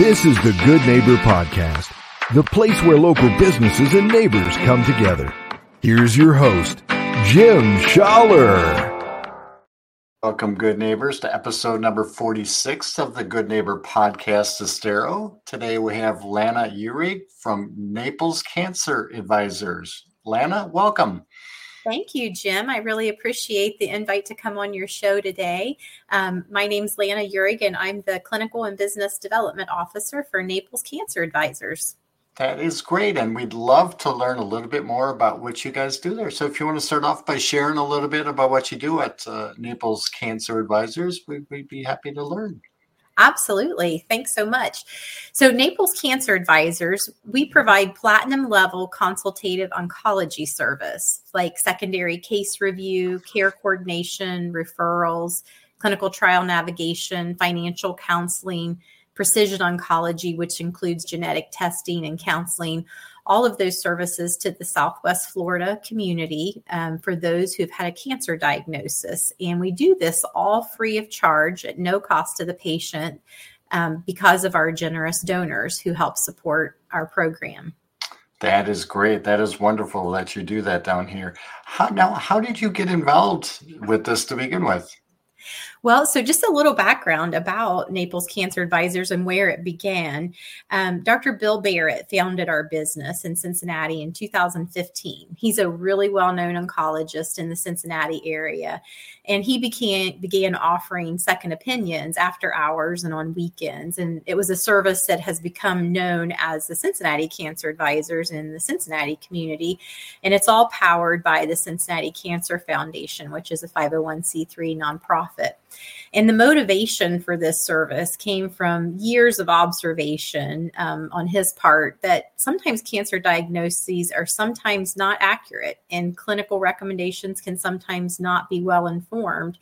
This is the Good Neighbor Podcast, the place where local businesses and neighbors come together. Here's your host, Jim Schaller. Welcome, good neighbors, to episode number 46 of the Good Neighbor Podcast Estero. Today we have Lana Uhrig from Naples Cancer Advisors. Lana, welcome. Thank you, Jim. I really appreciate the invite to come on your show today. Um, my name's Lana Uhrig, and I'm the Clinical and Business Development Officer for Naples Cancer Advisors. That is great. And we'd love to learn a little bit more about what you guys do there. So, if you want to start off by sharing a little bit about what you do at uh, Naples Cancer Advisors, we'd, we'd be happy to learn. Absolutely. Thanks so much. So, Naples Cancer Advisors, we provide platinum level consultative oncology service like secondary case review, care coordination, referrals, clinical trial navigation, financial counseling, precision oncology, which includes genetic testing and counseling, all of those services to the Southwest Florida community um, for those who've had a cancer diagnosis. And we do this all free of charge at no cost to the patient um, because of our generous donors who help support our program. That is great. That is wonderful that you do that down here. How, now, how did you get involved with this to begin with? Well, so just a little background about Naples Cancer Advisors and where it began. Um, Dr. Bill Barrett founded our business in Cincinnati in 2015. He's a really well known oncologist in the Cincinnati area. And he began, began offering second opinions after hours and on weekends. And it was a service that has become known as the Cincinnati Cancer Advisors in the Cincinnati community. And it's all powered by the Cincinnati Cancer Foundation, which is a 501c3 nonprofit. And the motivation for this service came from years of observation um, on his part that sometimes cancer diagnoses are sometimes not accurate and clinical recommendations can sometimes not be well informed.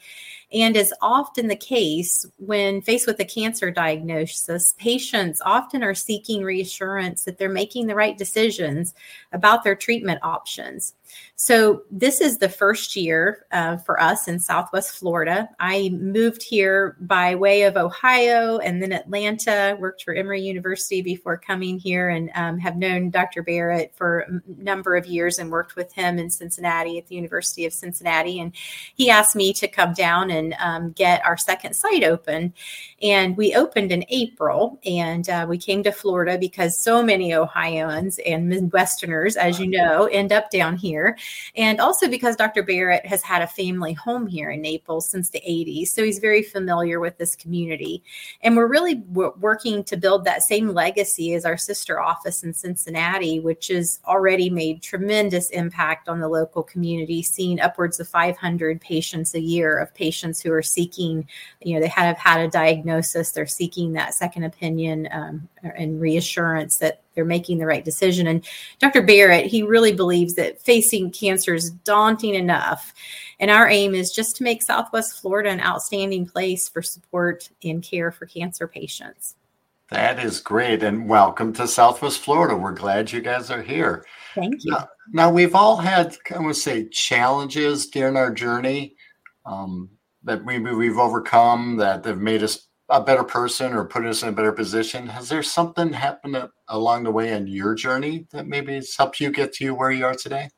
And is often the case when faced with a cancer diagnosis, patients often are seeking reassurance that they're making the right decisions about their treatment options. So, this is the first year uh, for us in Southwest Florida. I moved here by way of Ohio and then Atlanta, worked for Emory University before coming here, and um, have known Dr. Barrett for a number of years and worked with him in Cincinnati at the University of Cincinnati. And he asked me to come down and um, get our second site open. And we opened in April, and uh, we came to Florida because so many Ohioans and Midwesterners, as you know, end up down here. And also because Dr. Barrett has had a family home here in Naples since the 80s. So he's very familiar with this community. And we're really w- working to build that same legacy as our sister office in Cincinnati, which has already made tremendous impact on the local community, seeing upwards of 500 patients a year of patients who are seeking, you know, they have had a diagnosis, they're seeking that second opinion um, and reassurance that they're making the right decision. And Dr. Barrett, he really believes that facing cancer is daunting enough. And our aim is just to make Southwest Florida an outstanding place for support and care for cancer patients. That is great. And welcome to Southwest Florida. We're glad you guys are here. Thank you. Now, now we've all had, I would say, challenges during our journey um, that maybe we've overcome that have made us a better person or put us in a better position. Has there something happened along the way in your journey that maybe has helped you get to where you are today?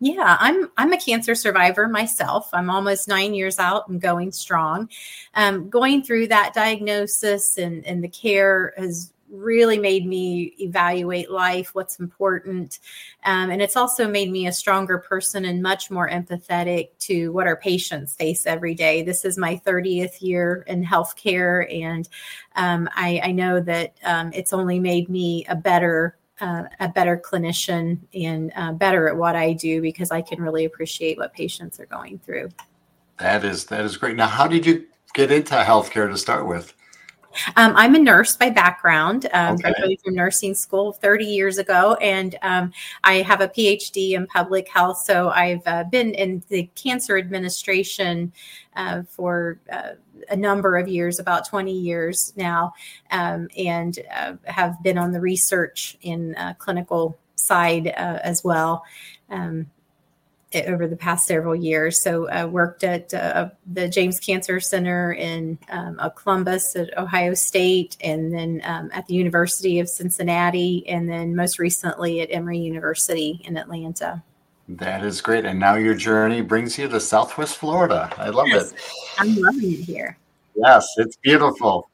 Yeah, I'm I'm a cancer survivor myself. I'm almost nine years out and going strong. Um, going through that diagnosis and and the care has really made me evaluate life, what's important. Um, and it's also made me a stronger person and much more empathetic to what our patients face every day. This is my 30th year in healthcare, and um, I, I, know that um, it's only made me a better. Uh, a better clinician and uh, better at what I do because I can really appreciate what patients are going through. That is that is great. Now, how did you get into healthcare to start with? Um, I'm a nurse by background, um, okay. graduated from nursing school 30 years ago, and um, I have a PhD in public health. So I've uh, been in the cancer administration uh, for uh, a number of years, about 20 years now, um, and uh, have been on the research in uh, clinical side uh, as well. Um, over the past several years. So I uh, worked at uh, the James Cancer Center in um, uh, Columbus at Ohio State, and then um, at the University of Cincinnati, and then most recently at Emory University in Atlanta. That is great. And now your journey brings you to Southwest Florida. I love yes, it. I'm loving it here. Yes, it's beautiful.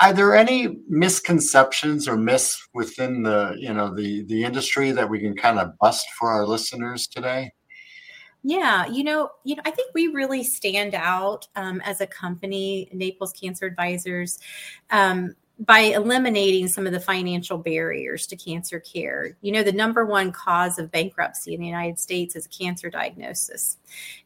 Are there any misconceptions or myths within the, you know, the the industry that we can kind of bust for our listeners today? Yeah, you know, you know, I think we really stand out um, as a company, Naples Cancer Advisors. Um, by eliminating some of the financial barriers to cancer care. You know, the number one cause of bankruptcy in the United States is cancer diagnosis.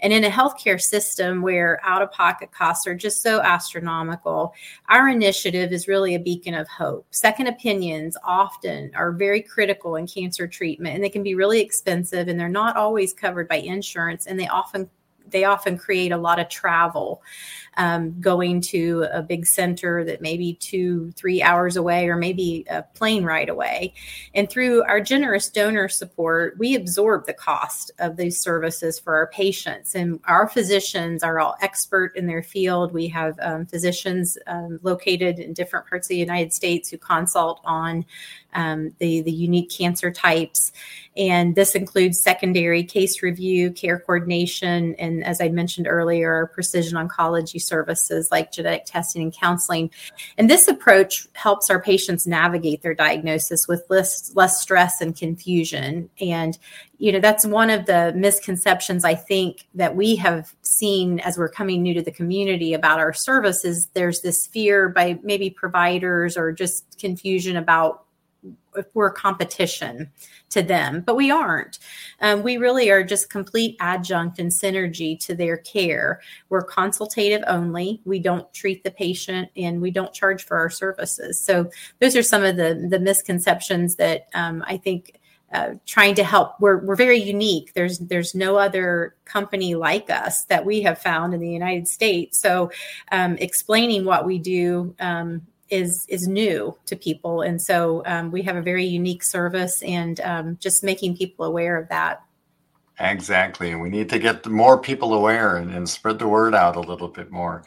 And in a healthcare system where out of pocket costs are just so astronomical, our initiative is really a beacon of hope. Second opinions often are very critical in cancer treatment and they can be really expensive and they're not always covered by insurance and they often they often create a lot of travel um, going to a big center that maybe two, three hours away, or maybe a plane ride away. And through our generous donor support, we absorb the cost of these services for our patients. And our physicians are all expert in their field. We have um, physicians um, located in different parts of the United States who consult on um, the, the unique cancer types. And this includes secondary case review, care coordination, and as I mentioned earlier, precision oncology services like genetic testing and counseling. And this approach helps our patients navigate their diagnosis with less, less stress and confusion. And, you know, that's one of the misconceptions I think that we have seen as we're coming new to the community about our services. There's this fear by maybe providers or just confusion about if we're competition to them, but we aren't. Um, we really are just complete adjunct and synergy to their care. We're consultative only. We don't treat the patient and we don't charge for our services. So those are some of the the misconceptions that um, I think. Uh, trying to help we're, we're very unique there's there's no other company like us that we have found in the united states so um, explaining what we do um, is is new to people. And so um, we have a very unique service and um, just making people aware of that. Exactly. And we need to get more people aware and, and spread the word out a little bit more.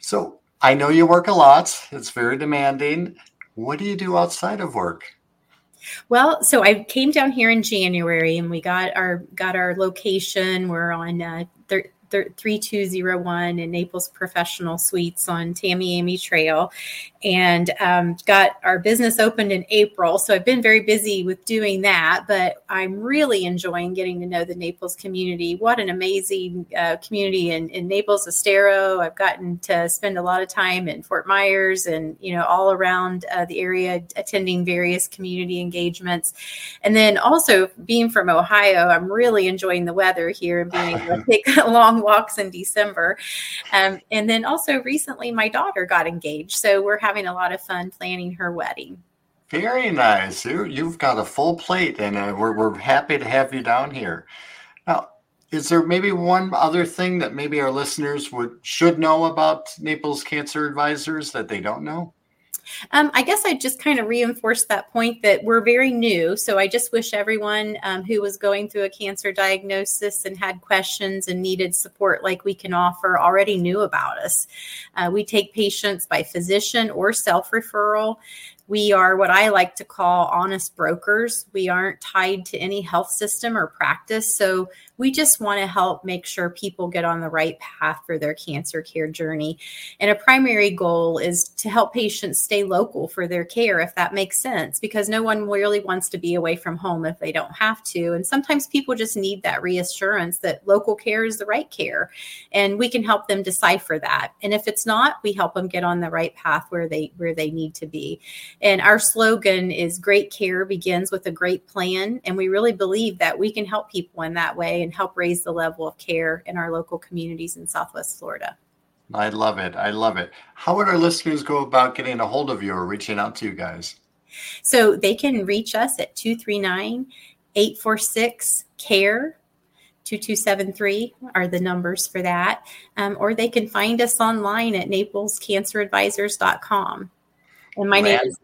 So i know you work a lot. It's very demanding. What do you do outside of work? Well, so I came down here in January and we got our got our location. We're on uh, 3201 in Naples Professional Suites on Tamiami Trail and um, got our business opened in April. So I've been very busy with doing that, but I'm really enjoying getting to know the Naples community. What an amazing uh, community in, in Naples Estero. I've gotten to spend a lot of time in Fort Myers and, you know, all around uh, the area attending various community engagements. And then also being from Ohio, I'm really enjoying the weather here and being able to take a long walks in December. Um, and then also recently, my daughter got engaged. So we're having a lot of fun planning her wedding. Very nice. You've got a full plate, and uh, we're, we're happy to have you down here. Now, is there maybe one other thing that maybe our listeners would should know about Naples Cancer Advisors that they don't know? Um, I guess I just kind of reinforced that point that we're very new. So I just wish everyone um, who was going through a cancer diagnosis and had questions and needed support like we can offer already knew about us. Uh, we take patients by physician or self referral. We are what I like to call honest brokers. We aren't tied to any health system or practice. So we just want to help make sure people get on the right path for their cancer care journey. And a primary goal is to help patients stay local for their care, if that makes sense, because no one really wants to be away from home if they don't have to. And sometimes people just need that reassurance that local care is the right care. And we can help them decipher that. And if it's not, we help them get on the right path where they where they need to be. And our slogan is great care begins with a great plan. And we really believe that we can help people in that way and and help raise the level of care in our local communities in Southwest Florida. I love it. I love it. How would our listeners go about getting a hold of you or reaching out to you guys? So they can reach us at 239 846 CARE. 2273 are the numbers for that. Um, or they can find us online at naplescanceradvisors.com. And my name is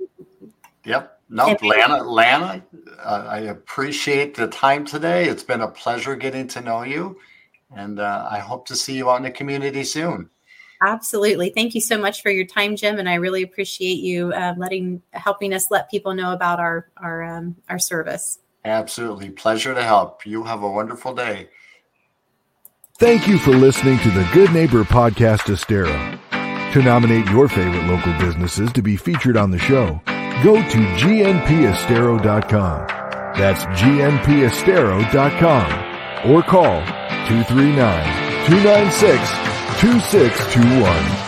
Yep. No, Lana, Lana, uh, I appreciate the time today. It's been a pleasure getting to know you, and uh, I hope to see you out in the community soon. Absolutely. Thank you so much for your time, Jim, and I really appreciate you uh, letting helping us let people know about our our um, our service. Absolutely, pleasure to help. You have a wonderful day. Thank you for listening to the Good Neighbor Podcast Estero. To nominate your favorite local businesses to be featured on the show, go to gnpestero.com. That's gnpestero.com or call 239 296 2621.